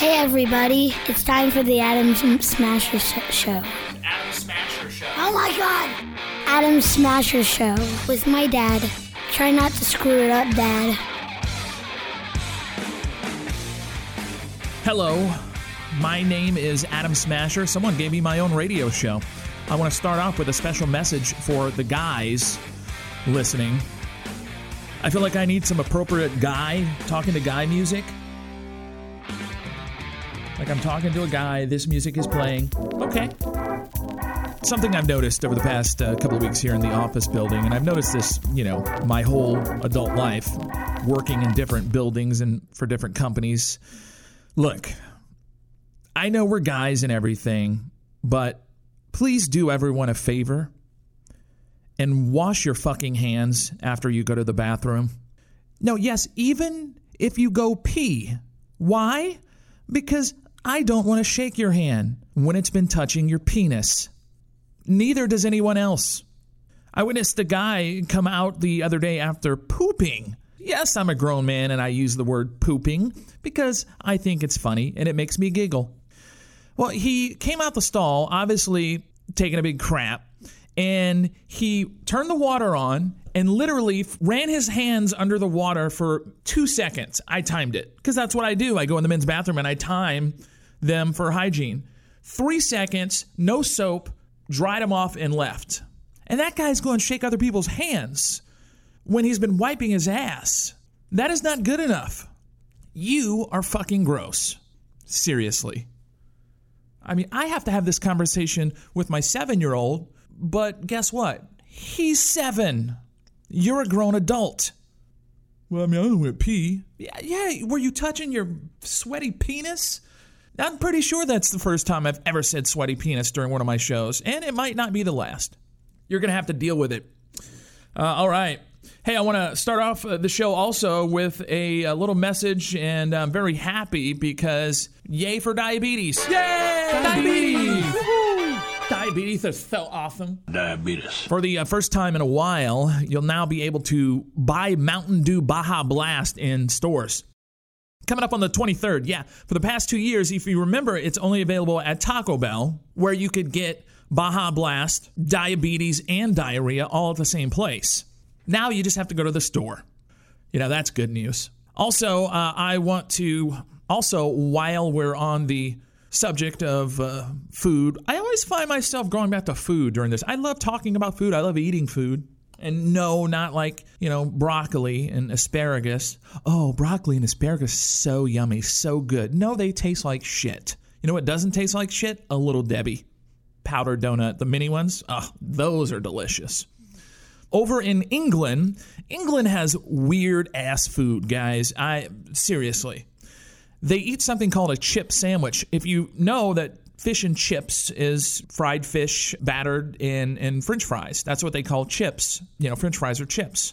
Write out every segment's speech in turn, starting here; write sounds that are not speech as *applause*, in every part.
Hey everybody, it's time for the Adam Smasher Show. Adam Smasher Show. Oh my god! Adam Smasher Show with my dad. Try not to screw it up, Dad. Hello, my name is Adam Smasher. Someone gave me my own radio show. I want to start off with a special message for the guys listening. I feel like I need some appropriate guy talking to guy music. Like I'm talking to a guy, this music is playing. Okay. Something I've noticed over the past uh, couple of weeks here in the office building, and I've noticed this, you know, my whole adult life, working in different buildings and for different companies. Look, I know we're guys and everything, but please do everyone a favor and wash your fucking hands after you go to the bathroom. No, yes, even if you go pee. Why? Because I don't want to shake your hand when it's been touching your penis. Neither does anyone else. I witnessed a guy come out the other day after pooping. Yes, I'm a grown man and I use the word pooping because I think it's funny and it makes me giggle. Well, he came out the stall, obviously taking a big crap, and he turned the water on and literally ran his hands under the water for two seconds. I timed it because that's what I do. I go in the men's bathroom and I time them for hygiene. Three seconds, no soap, dried them off and left. And that guy's going to shake other people's hands when he's been wiping his ass. That is not good enough. You are fucking gross. Seriously. I mean, I have to have this conversation with my seven year old, but guess what? He's seven. You're a grown adult. Well, I mean, I don't pee. Yeah, yeah. Were you touching your sweaty penis? I'm pretty sure that's the first time I've ever said sweaty penis during one of my shows, and it might not be the last. You're going to have to deal with it. Uh, all right. Hey, I want to start off uh, the show also with a, a, little message, and I'm very happy because yay for diabetes! Yay! Diabetes! Diabetes is so awesome. Diabetes. For the uh, first time in a while, you'll now be able to buy Mountain Dew Baja Blast in stores. Coming up on the 23rd, yeah. For the past two years, if you remember, it's only available at Taco Bell, where you could get Baja Blast, diabetes, and diarrhea all at the same place. Now you just have to go to the store. You know, that's good news. Also, uh, I want to, also, while we're on the subject of uh, food, I always find myself going back to food during this. I love talking about food, I love eating food. And no, not like, you know, broccoli and asparagus. Oh, broccoli and asparagus, so yummy, so good. No, they taste like shit. You know what doesn't taste like shit? A little Debbie. Powdered donut, the mini ones. Oh, those are delicious. Over in England, England has weird ass food, guys. I seriously. They eat something called a chip sandwich. If you know that fish and chips is fried fish battered in, in french fries. That's what they call chips. You know, french fries are chips.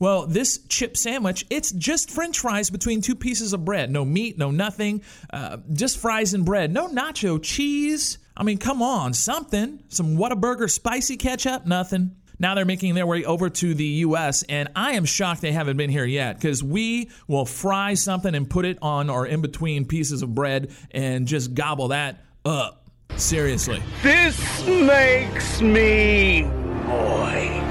Well, this chip sandwich, it's just french fries between two pieces of bread. No meat, no nothing, uh, just fries and bread. No nacho cheese. I mean, come on, something. Some Whataburger spicy ketchup, nothing. Now they're making their way over to the US, and I am shocked they haven't been here yet because we will fry something and put it on or in between pieces of bread and just gobble that up. Seriously. This makes me moist.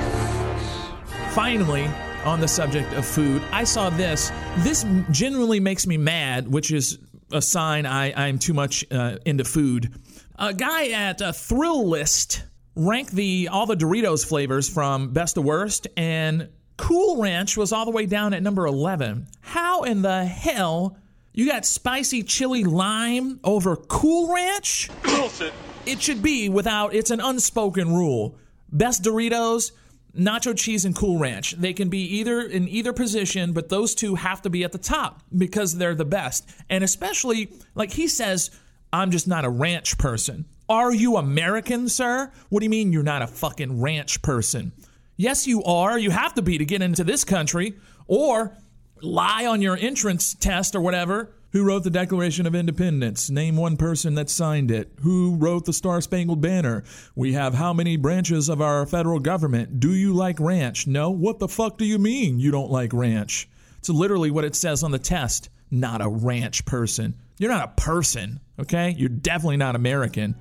Finally, on the subject of food, I saw this. This genuinely makes me mad, which is a sign I, I'm too much uh, into food. A guy at uh, Thrillist ranked the all the Doritos flavors from best to worst, and Cool Ranch was all the way down at number 11. How in the hell you got spicy chili lime over Cool Ranch? Bullshit. It should be without, it's an unspoken rule. Best Doritos, nacho cheese, and Cool Ranch. They can be either in either position, but those two have to be at the top because they're the best. And especially, like he says, I'm just not a ranch person. Are you American, sir? What do you mean you're not a fucking ranch person? Yes, you are. You have to be to get into this country. Or lie on your entrance test or whatever. Who wrote the Declaration of Independence? Name one person that signed it. Who wrote the Star Spangled Banner? We have how many branches of our federal government? Do you like ranch? No? What the fuck do you mean you don't like ranch? It's literally what it says on the test. not a ranch person. You're not a person, okay? You're definitely not American.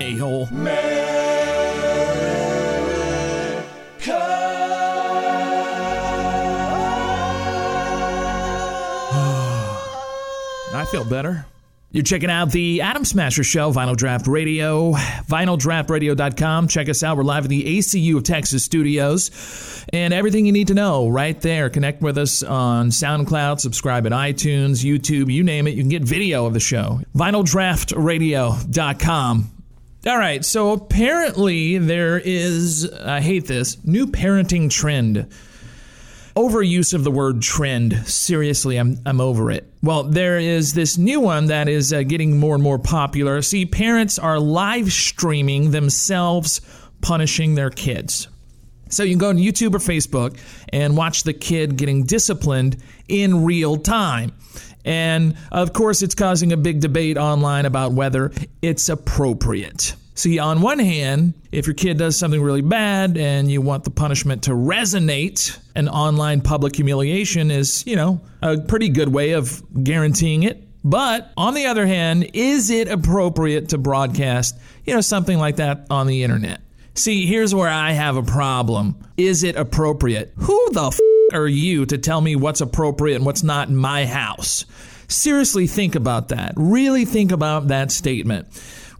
A hole. I feel better. You're checking out the Adam Smasher Show, Vinyl Draft Radio, vinyldraftradio.com. Check us out. We're live in the ACU of Texas studios. And everything you need to know right there. Connect with us on SoundCloud, subscribe at iTunes, YouTube, you name it. You can get video of the show. vinyldraftradio.com. All right, so apparently there is, I hate this, new parenting trend overuse of the word trend. Seriously, I'm, I'm over it. Well, there is this new one that is uh, getting more and more popular. See, parents are live streaming themselves punishing their kids. So you can go on YouTube or Facebook and watch the kid getting disciplined in real time. And of course, it's causing a big debate online about whether it's appropriate. See, on one hand, if your kid does something really bad and you want the punishment to resonate, an online public humiliation is, you know, a pretty good way of guaranteeing it. But on the other hand, is it appropriate to broadcast, you know, something like that on the internet? See, here's where I have a problem. Is it appropriate? Who the f- are you to tell me what's appropriate and what's not in my house? Seriously, think about that. Really think about that statement.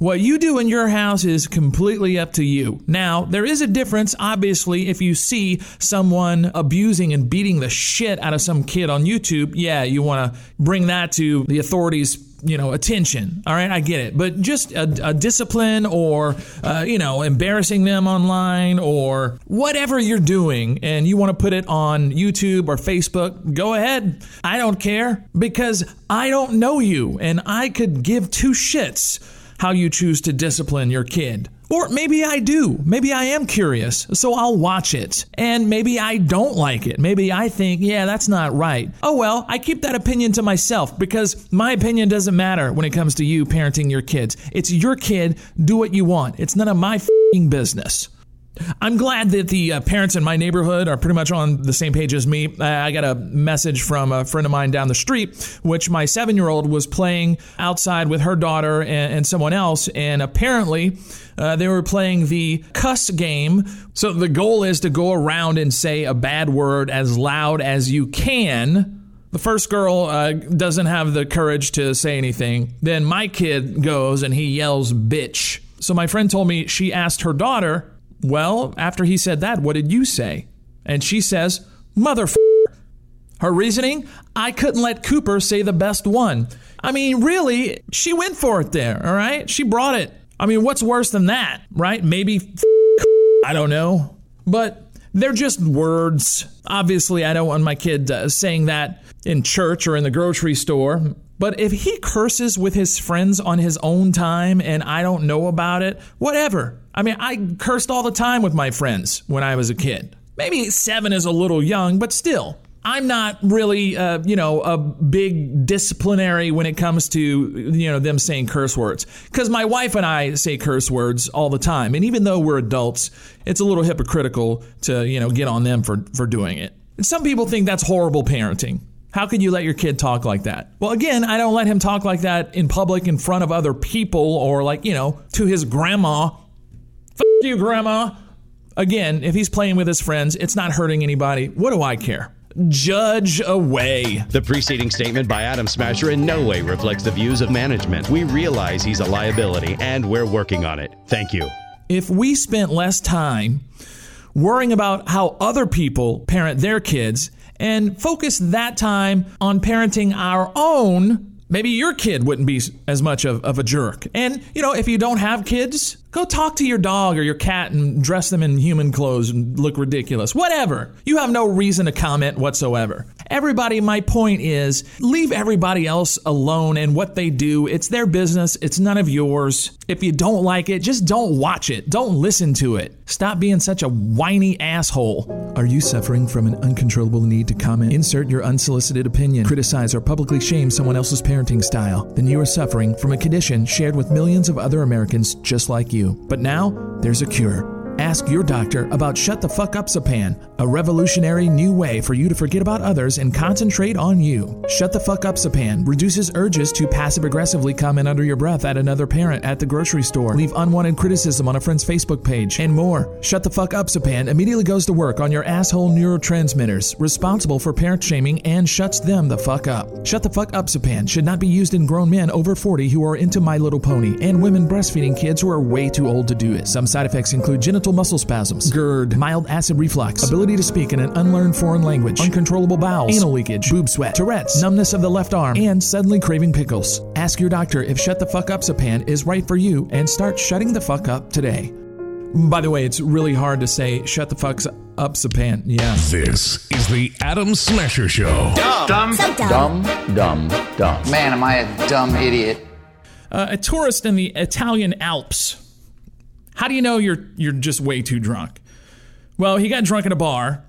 What you do in your house is completely up to you. Now, there is a difference, obviously, if you see someone abusing and beating the shit out of some kid on YouTube. Yeah, you want to bring that to the authorities you know attention all right i get it but just a, a discipline or uh, you know embarrassing them online or whatever you're doing and you want to put it on youtube or facebook go ahead i don't care because i don't know you and i could give two shits how you choose to discipline your kid. Or maybe I do. Maybe I am curious, so I'll watch it. And maybe I don't like it. Maybe I think, yeah, that's not right. Oh well, I keep that opinion to myself because my opinion doesn't matter when it comes to you parenting your kids. It's your kid, do what you want. It's none of my fing business. I'm glad that the uh, parents in my neighborhood are pretty much on the same page as me. I got a message from a friend of mine down the street, which my seven year old was playing outside with her daughter and, and someone else, and apparently uh, they were playing the cuss game. So the goal is to go around and say a bad word as loud as you can. The first girl uh, doesn't have the courage to say anything. Then my kid goes and he yells, bitch. So my friend told me she asked her daughter, well, after he said that, what did you say? And she says, Motherfucker. Her reasoning? I couldn't let Cooper say the best one. I mean, really, she went for it there, all right? She brought it. I mean, what's worse than that, right? Maybe, I don't know. But they're just words. Obviously, I don't want my kid uh, saying that in church or in the grocery store. But if he curses with his friends on his own time and I don't know about it, whatever. I mean, I cursed all the time with my friends when I was a kid. Maybe seven is a little young, but still. I'm not really, uh, you know, a big disciplinary when it comes to, you know, them saying curse words. Because my wife and I say curse words all the time. And even though we're adults, it's a little hypocritical to, you know, get on them for, for doing it. And some people think that's horrible parenting. How could you let your kid talk like that? Well, again, I don't let him talk like that in public in front of other people or like, you know, to his grandma. F you, grandma. Again, if he's playing with his friends, it's not hurting anybody. What do I care? Judge away. The preceding statement by Adam Smasher in no way reflects the views of management. We realize he's a liability and we're working on it. Thank you. If we spent less time worrying about how other people parent their kids and focus that time on parenting our own, maybe your kid wouldn't be as much of, of a jerk. And, you know, if you don't have kids, go talk to your dog or your cat and dress them in human clothes and look ridiculous. Whatever. You have no reason to comment whatsoever. Everybody, my point is leave everybody else alone and what they do. It's their business, it's none of yours. If you don't like it, just don't watch it. Don't listen to it. Stop being such a whiny asshole. Are you suffering from an uncontrollable need to comment, insert your unsolicited opinion, criticize, or publicly shame someone else's parenting style? Then you are suffering from a condition shared with millions of other Americans just like you. But now, there's a cure. Ask your doctor about Shut the Fuck Up Zapan, a revolutionary new way for you to forget about others and concentrate on you. Shut the Fuck Up Zapan reduces urges to passive aggressively comment under your breath at another parent at the grocery store, leave unwanted criticism on a friend's Facebook page, and more. Shut the Fuck Up Zapan immediately goes to work on your asshole neurotransmitters, responsible for parent shaming, and shuts them the fuck up. Shut the Fuck Up Zapan should not be used in grown men over 40 who are into My Little Pony and women breastfeeding kids who are way too old to do it. Some side effects include genital muscle spasms, GERD, mild acid reflux, ability to speak in an unlearned foreign language, uncontrollable bowels, anal leakage, boob sweat, Tourette's, numbness of the left arm, and suddenly craving pickles. Ask your doctor if Shut the Fuck Up Zapan is right for you and start shutting the fuck up today. By the way, it's really hard to say shut the fuck up Zapan. Yeah. This is the Adam Smasher Show. Dumb. So dumb. Dumb, dumb, dumb. Man, am I a dumb idiot. Uh, a tourist in the Italian Alps. How do you know you're you're just way too drunk? Well, he got drunk at a bar.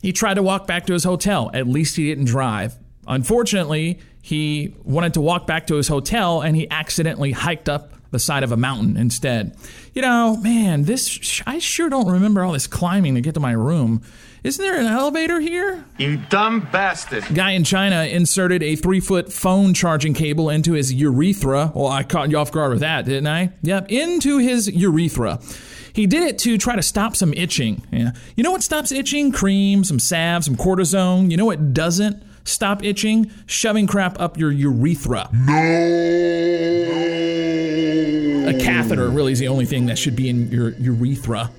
He tried to walk back to his hotel. At least he didn't drive. Unfortunately, he wanted to walk back to his hotel and he accidentally hiked up the side of a mountain instead. You know, man, this I sure don't remember all this climbing to get to my room. Isn't there an elevator here? You dumb bastard. Guy in China inserted a three foot phone charging cable into his urethra. Well, I caught you off guard with that, didn't I? Yep, into his urethra. He did it to try to stop some itching. Yeah. You know what stops itching? Cream, some salve, some cortisone. You know what doesn't stop itching? Shoving crap up your urethra. No! A catheter really is the only thing that should be in your urethra.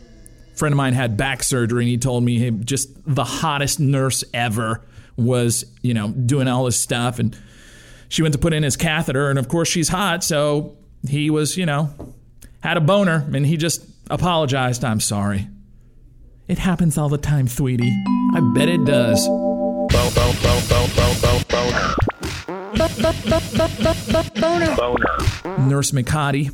Friend of mine had back surgery and he told me hey, just the hottest nurse ever was you know doing all this stuff. And she went to put in his catheter and of course she's hot. So he was you know had a boner and he just apologized. I'm sorry. It happens all the time sweetie. I bet it does nurse mcotty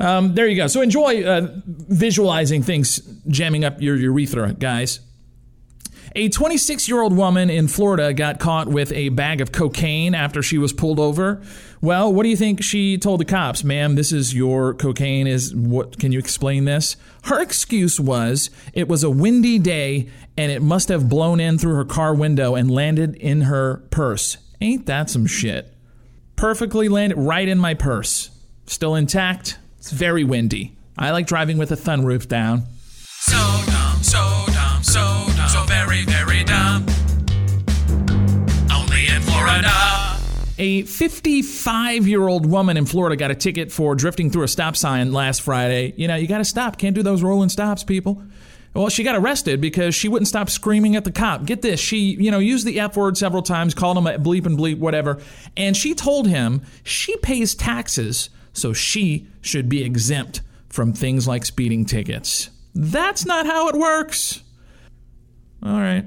um, there you go. So enjoy uh, visualizing things jamming up your urethra, guys. A 26 year old woman in Florida got caught with a bag of cocaine after she was pulled over. Well, what do you think she told the cops? Ma'am, this is your cocaine. Is what? Can you explain this? Her excuse was it was a windy day and it must have blown in through her car window and landed in her purse. Ain't that some shit? Perfectly landed right in my purse. Still intact. It's very windy. I like driving with a sunroof down. So dumb, so A 55 year old woman in Florida got a ticket for drifting through a stop sign last Friday. You know, you got to stop. Can't do those rolling stops, people. Well, she got arrested because she wouldn't stop screaming at the cop. Get this, she, you know, used the F word several times, called him a bleep and bleep, whatever. And she told him she pays taxes, so she should be exempt from things like speeding tickets. That's not how it works. All right.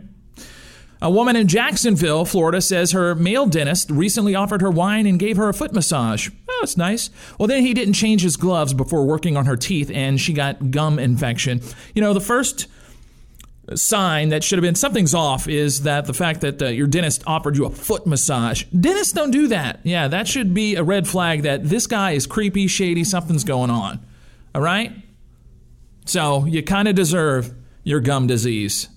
A woman in Jacksonville, Florida, says her male dentist recently offered her wine and gave her a foot massage. Oh, that's nice. Well, then he didn't change his gloves before working on her teeth, and she got gum infection. You know, the first sign that should have been something's off is that the fact that uh, your dentist offered you a foot massage. Dentists don't do that. Yeah, that should be a red flag that this guy is creepy, shady, something's going on. All right? So you kind of deserve your gum disease.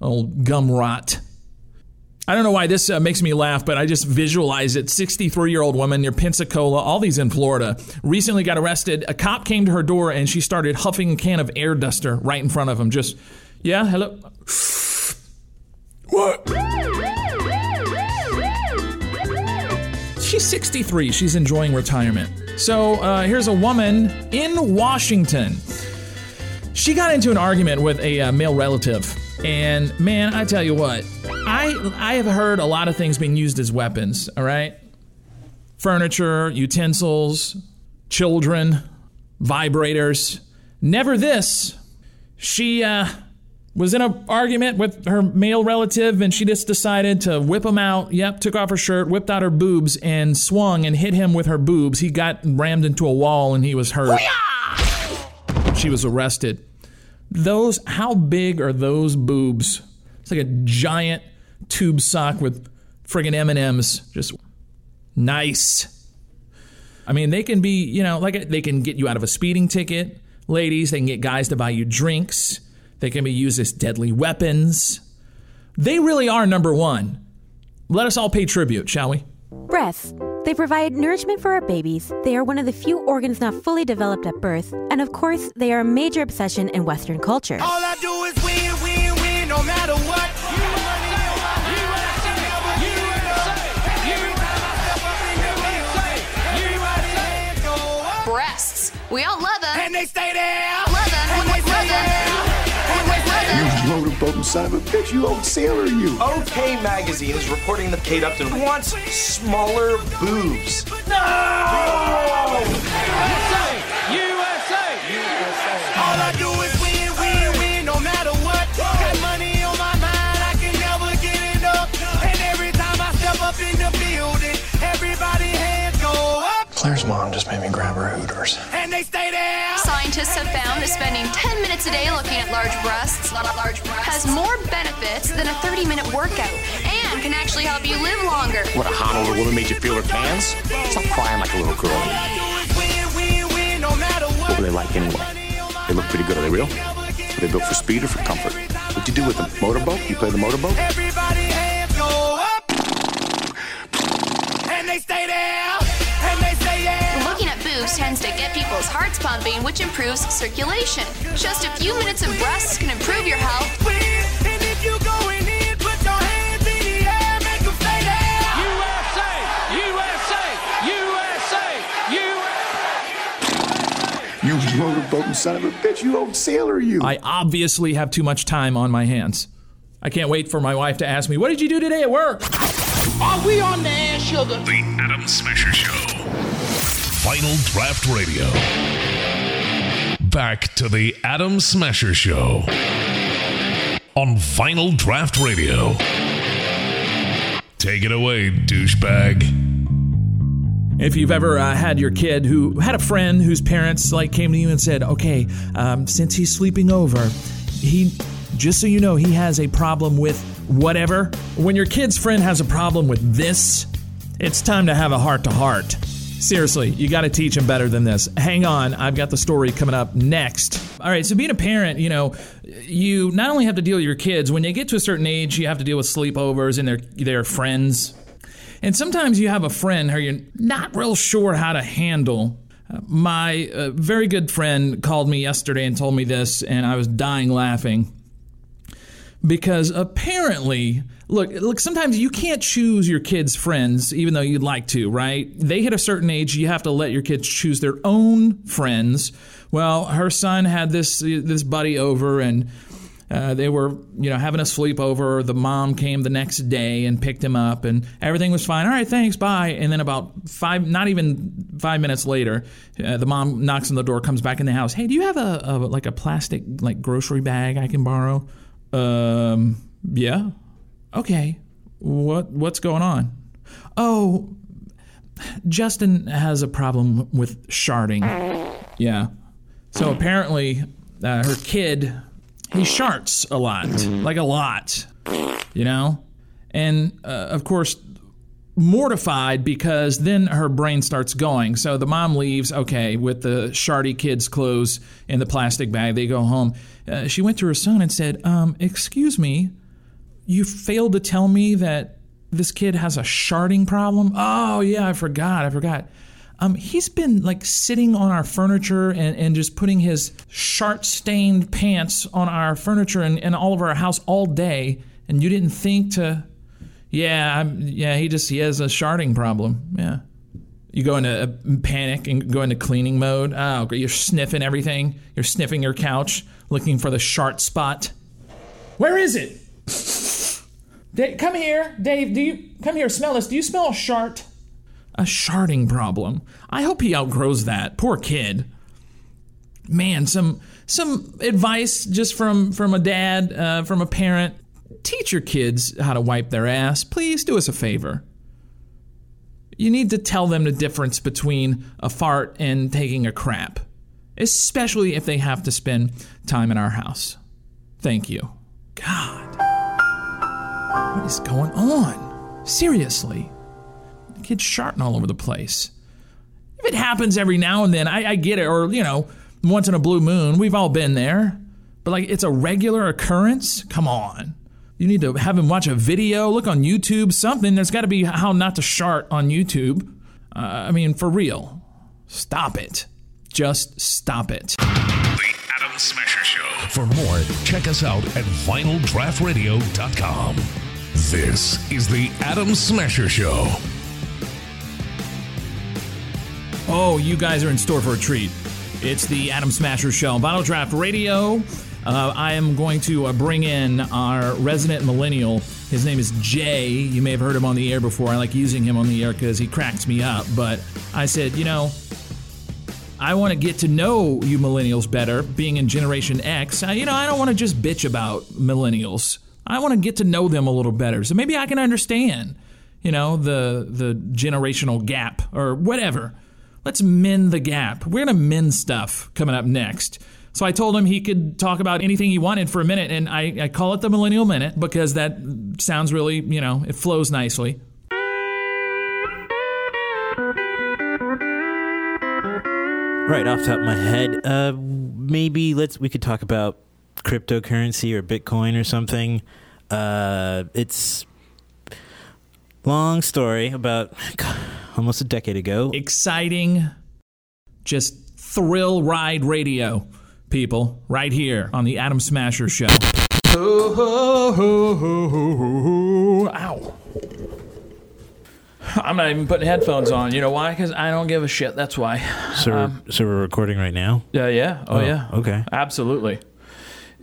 Old gum rot. I don't know why this uh, makes me laugh, but I just visualize it. 63 year old woman near Pensacola, all these in Florida, recently got arrested. A cop came to her door and she started huffing a can of air duster right in front of him. Just, yeah, hello? What? She's 63. She's enjoying retirement. So uh, here's a woman in Washington. She got into an argument with a uh, male relative. And man, I tell you what, I I have heard a lot of things being used as weapons, all right? Furniture, utensils, children, vibrators. Never this. She uh, was in an argument with her male relative and she just decided to whip him out. Yep, took off her shirt, whipped out her boobs, and swung and hit him with her boobs. He got rammed into a wall and he was hurt. She was arrested. Those, how big are those boobs? It's like a giant tube sock with friggin' M&Ms. Just nice. I mean, they can be, you know, like they can get you out of a speeding ticket. Ladies, they can get guys to buy you drinks. They can be used as deadly weapons. They really are number one. Let us all pay tribute, shall we? Breasts. They provide nourishment for our babies. They are one of the few organs not fully developed at birth. And of course, they are a major obsession in Western culture. All I do is win, win, win, no matter what. Breasts. We all love them. And they stay there. There. You motorboating son of a bitch, you old sailor, you. OK Magazine is reporting that Kate Upton wants smaller boobs. No! Claire's mom just made me grab her Hooters. And they stay there. Scientists have found that spending 10 minutes a day looking at large breasts has more benefits than a 30 minute workout and can actually help you live longer. What, a hot older woman made you feel her pants? Stop crying like a little girl. What were they like anyway? They look pretty good. Are they real? Are they built for speed or for comfort? What'd you do with them? Motorboat? You play the motorboat? Everybody tends to get people's hearts pumping, which improves circulation. Just a few minutes of breasts can improve your health. You motorboating son of a bitch, you old sailor, you. I obviously have too much time on my hands. I can't wait for my wife to ask me, What did you do today at work? Are we on the air, sugar? The Adam Smasher Show. Vinyl Draft Radio. Back to the Adam Smasher Show on Vinyl Draft Radio. Take it away, douchebag. If you've ever uh, had your kid who had a friend whose parents like came to you and said, "Okay, um, since he's sleeping over, he just so you know he has a problem with whatever." When your kid's friend has a problem with this, it's time to have a heart to heart. Seriously, you got to teach him better than this. Hang on, I've got the story coming up next. All right, so being a parent, you know, you not only have to deal with your kids when they get to a certain age, you have to deal with sleepovers and their their friends. And sometimes you have a friend who you're not real sure how to handle. Uh, my uh, very good friend called me yesterday and told me this, and I was dying laughing because apparently, look, look. Sometimes you can't choose your kids' friends, even though you'd like to, right? They hit a certain age, you have to let your kids choose their own friends. Well, her son had this this buddy over, and uh, they were, you know, having a sleepover. The mom came the next day and picked him up, and everything was fine. All right, thanks, bye. And then about five, not even five minutes later, uh, the mom knocks on the door, comes back in the house. Hey, do you have a, a like a plastic like grocery bag I can borrow? Um, yeah. Okay. What what's going on? Oh, Justin has a problem with sharding. Yeah. So apparently, uh, her kid he sharts a lot, like a lot, you know? And uh, of course, mortified because then her brain starts going. So the mom leaves, okay, with the shardy kid's clothes in the plastic bag. They go home. Uh, she went to her son and said, um, Excuse me, you failed to tell me that this kid has a sharding problem? Oh, yeah, I forgot. I forgot. Um, he's been like sitting on our furniture and, and just putting his shart stained pants on our furniture and, and all over our house all day. And you didn't think to, yeah, I'm, yeah, he just he has a sharding problem. Yeah. You go into a panic and go into cleaning mode. Oh, you're sniffing everything. You're sniffing your couch, looking for the shart spot. Where is it? *laughs* Come here, Dave. Do you come here? Smell this. Do you smell a shart? a sharding problem. I hope he outgrows that. Poor kid. Man, some some advice just from from a dad, uh, from a parent. Teach your kids how to wipe their ass. Please do us a favor. You need to tell them the difference between a fart and taking a crap, especially if they have to spend time in our house. Thank you. God. What is going on? Seriously The kids sharting all over the place. If it happens every now and then, I, I get it. Or, you know, once in a blue moon. We've all been there. But like it's a regular occurrence? Come on. You need to have him watch a video, look on YouTube, something. There's got to be how not to shart on YouTube. Uh, I mean, for real. Stop it. Just stop it. The Adam Smasher Show. For more, check us out at vinyldraftradio.com. This is the Adam Smasher Show. Oh, you guys are in store for a treat. It's the Adam Smasher Show, Vinyl Draft Radio. Uh, I am going to uh, bring in our resident millennial. His name is Jay. You may have heard him on the air before. I like using him on the air because he cracks me up. But I said, you know, I want to get to know you millennials better, being in Generation X. Uh, you know, I don't want to just bitch about millennials. I want to get to know them a little better. So maybe I can understand, you know, the the generational gap or whatever. Let's mend the gap. We're going to mend stuff coming up next. So I told him he could talk about anything he wanted for a minute, and I, I call it the Millennial Minute because that sounds really, you know, it flows nicely. Right off the top of my head, uh, maybe let's we could talk about cryptocurrency or Bitcoin or something. Uh, it's long story about *laughs* almost a decade ago. Exciting, just thrill ride radio, people, right here on the Adam Smasher Show. Ow. I'm not even putting headphones on. You know why? Because I don't give a shit. That's why. So, we're, Um, so we're recording right now. yeah, yeah. Oh, Oh, yeah. okay. Absolutely.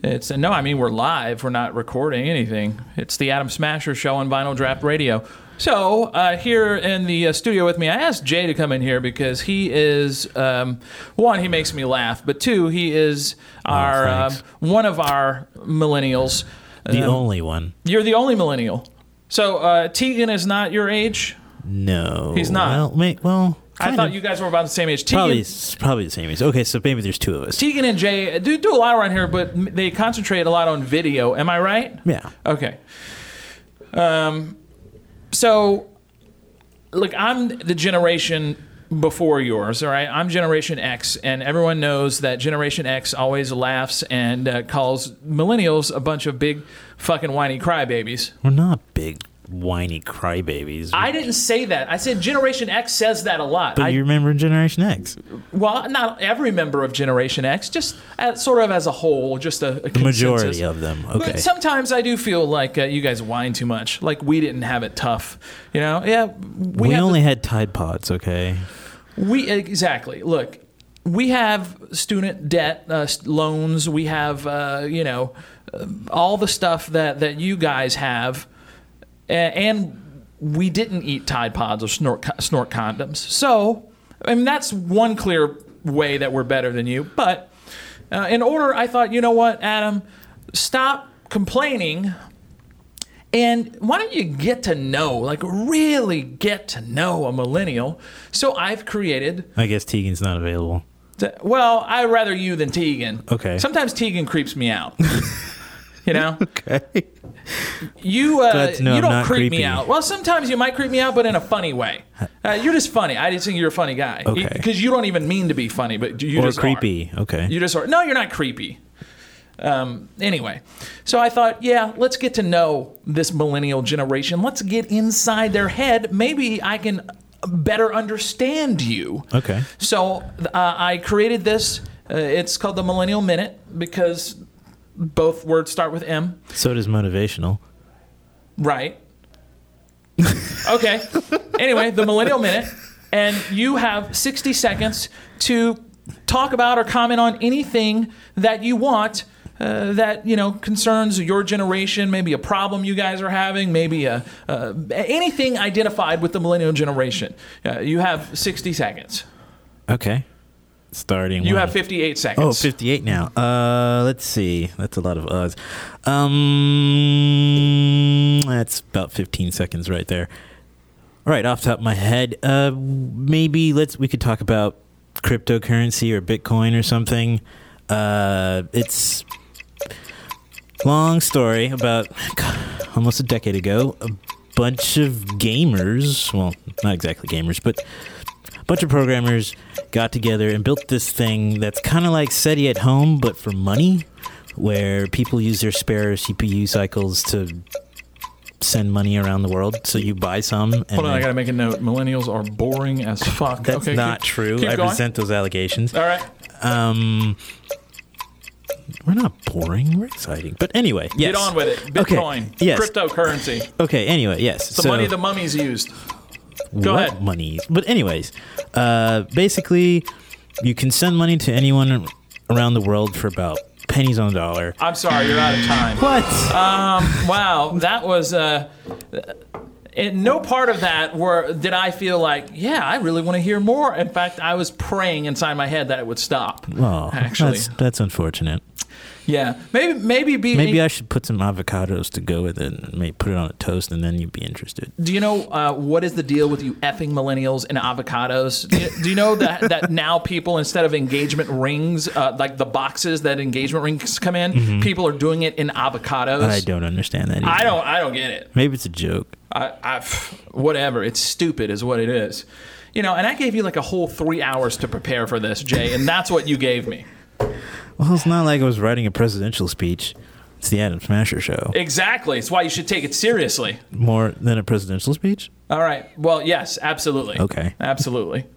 It's no, I mean we're live. We're not recording anything. It's the Adam Smasher Show on Vinyl Draft Radio. So uh, here in the uh, studio with me, I asked Jay to come in here because he is um, one, he makes me laugh, but two, he is our um, thanks. one of our millennials. The Um, only one. You're the only millennial. So uh, Tegan is not your age. No, He's not. Well, may, well I thought of. you guys were about the same age. Tegan, probably probably the same age. Okay, so maybe there's two of us. Tegan and Jay do do a lot around here, but they concentrate a lot on video. Am I right? Yeah. Okay. Um, so, look, I'm the generation before yours, all right? I'm Generation X, and everyone knows that Generation X always laughs and uh, calls millennials a bunch of big fucking whiny crybabies. We're not big whiny crybabies. I didn't say that. I said Generation X says that a lot. but I, you remember Generation X? well, not every member of Generation X, just as, sort of as a whole, just a, a The majority of them. Okay. But sometimes I do feel like uh, you guys whine too much. Like we didn't have it tough. You know? Yeah. We, we only had Tide Pods. Okay. we exactly. Look, we have student debt uh, loans. We have uh, you know uh, all the stuff that that you guys have, and we didn't eat Tide Pods or snort snort condoms. So I mean that's one clear way that we're better than you. But uh, in order, I thought, you know what, Adam, stop complaining. And why don't you get to know, like really get to know a millennial? So I've created I guess Tegan's not available. Th- Well, I rather you than Tegan. Okay. Sometimes Tegan creeps me out. *laughs* you know. *laughs* Okay. You uh, Glad to know you I'm don't not creep creepy. me out. Well, sometimes you might creep me out, but in a funny way. Uh, you're just funny. I just think you're a funny guy. Okay. Because you don't even mean to be funny, but you or just are. creepy. Okay. You just are. No, you're not creepy. Um, anyway, so I thought, yeah, let's get to know this millennial generation. Let's get inside their head. Maybe I can better understand you. okay. So uh, I created this. Uh, it's called the Millennial Minute because both words start with M. So does motivational. Right. okay. Anyway, the Millennial Minute. And you have 60 seconds to talk about or comment on anything that you want. Uh, that you know concerns your generation, maybe a problem you guys are having, maybe a, uh, anything identified with the millennial generation. Uh, you have 60 seconds. Okay. Starting. You when? have 58 seconds. Oh, 58 now. Uh, let's see. That's a lot of us. Um, that's about 15 seconds right there. All right, off the top of my head, uh, maybe let's we could talk about cryptocurrency or Bitcoin or something. Uh, it's long story about *sighs* almost a decade ago. A bunch of gamers, well, not exactly gamers, but bunch of programmers got together and built this thing that's kind of like SETI at home, but for money, where people use their spare CPU cycles to send money around the world. So you buy some. And Hold on, I gotta make a note. Millennials are boring as fuck. that's okay, not keep- true. keep I going. resent those allegations. All right. Um, we're not boring. We're exciting. But anyway, yes. Get on with it. Okay, Bitcoin. yes. Cryptocurrency. Okay. Anyway, yes. The so, money the mummies used. Go what ahead. money? But anyways, uh, basically, you can send money to anyone around the world for about pennies on the dollar. I'm sorry, you're out of time. What? Um, wow, that was. Uh, in no part of that were did I feel like, yeah, I really want to hear more. In fact, I was praying inside my head that it would stop. Well, actually, that's that's unfortunate. Yeah, maybe maybe be Maybe I should put some avocados to go with it and maybe put it on a toast, and then you'd be interested. Do you know uh, what is the deal with you effing millennials and avocados? Do you, do you know that *laughs* that now people instead of engagement rings, uh, like the boxes that engagement rings come in, Mhm. people are doing it in avocados. I don't understand that. Either. I don't. I don't get it. Maybe it's a joke. I, I, whatever. It's stupid, is what it is. You know, and I gave you like a whole three hours to prepare for this, Jay, and that's what you gave me. Well, it's not like I was writing a presidential speech. It's the Adam Smasher show. Exactly. It's why you should take it seriously. More than a presidential speech. All right. Well, yes, absolutely. Okay. Absolutely.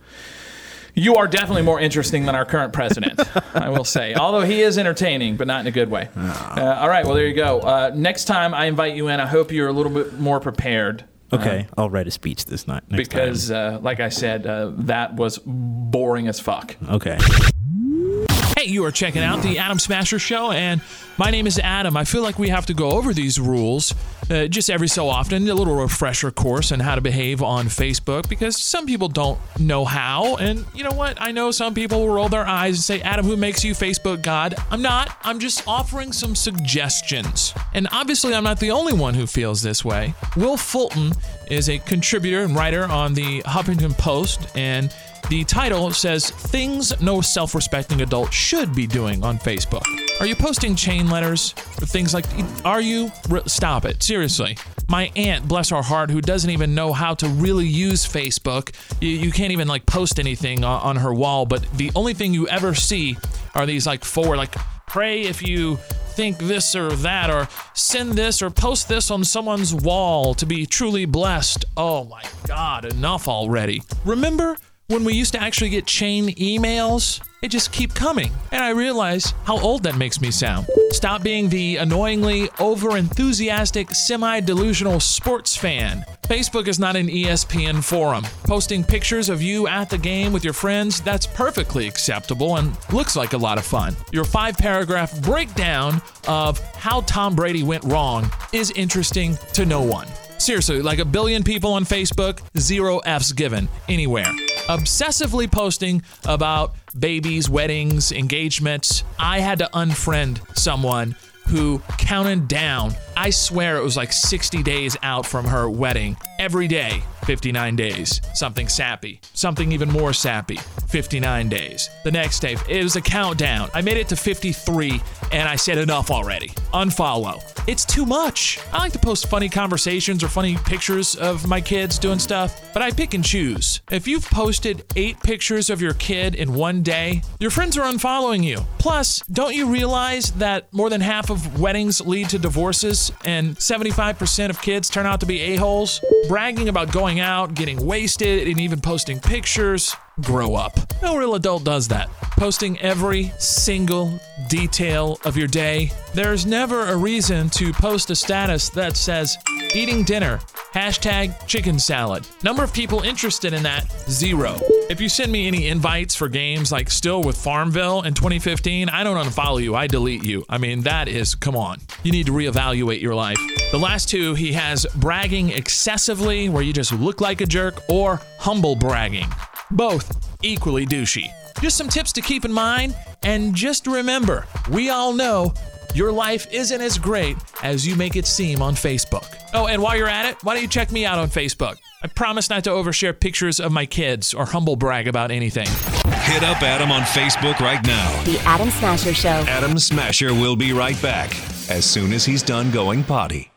You are definitely more interesting than our current president, I will say. Although he is entertaining, but not in a good way. Uh, all right. Well, there you go. Uh, next time I invite you in, I hope you're a little bit more prepared. Okay, I'll write a speech this night. Next because, uh, like I said, uh, that was boring as fuck. Okay. Hey, you are checking out the Adam Smasher Show, and my name is Adam. I feel like we have to go over these rules uh, just every so often, a little refresher course on how to behave on Facebook, because some people don't know how. And you know what? I know some people will roll their eyes and say, Adam, who makes you Facebook God? I'm not. I'm just offering some suggestions. And obviously, I'm not the only one who feels this way. Will Fulton is a contributor and writer on the Huffington Post, and the title says Things No Self Respecting Adult Should Be Doing on Facebook. Are you posting chain letters or things like Are you? Stop it. Seriously. My aunt, bless her heart, who doesn't even know how to really use Facebook, you, you can't even like post anything on, on her wall, but the only thing you ever see are these like forward, like, pray if you think this or that, or send this or post this on someone's wall to be truly blessed. Oh my God, enough already. Remember when we used to actually get chain emails? it just keep coming. And I realize how old that makes me sound. Stop being the annoyingly over enthusiastic, semi delusional sports fan. Facebook is not an ESPN forum. Posting pictures of you at the game with your friends, that's perfectly acceptable and looks like a lot of fun. Your five paragraph breakdown of how Tom Brady went wrong is interesting to no one. Seriously, like a billion people on Facebook, zero F's given anywhere. Obsessively posting about babies, weddings, engagements. I had to unfriend someone who counted down. I swear it was like 60 days out from her wedding. Every day, 59 days. Something sappy. Something even more sappy. 59 days. The next day, it was a countdown. I made it to 53 and I said enough already. Unfollow. It's too much. I like to post funny conversations or funny pictures of my kids doing stuff, but I pick and choose. If you've posted eight pictures of your kid in one day, your friends are unfollowing you. Plus, don't you realize that more than half of weddings lead to divorces and 75% of kids turn out to be a-holes? Bragging about going out, getting wasted, and even posting pictures. Grow up. No real adult does that. Posting every single detail of your day. There's never a reason to post a status that says eating dinner, hashtag chicken salad. Number of people interested in that, zero. If you send me any invites for games like Still with Farmville in 2015, I don't unfollow you, I delete you. I mean, that is, come on. You need to reevaluate your life. The last two, he has bragging excessively, where you just look like a jerk, or humble bragging. Both equally douchey. Just some tips to keep in mind, and just remember we all know your life isn't as great as you make it seem on Facebook. Oh, and while you're at it, why don't you check me out on Facebook? I promise not to overshare pictures of my kids or humble brag about anything. Hit up Adam on Facebook right now. The Adam Smasher Show. Adam Smasher will be right back as soon as he's done going potty.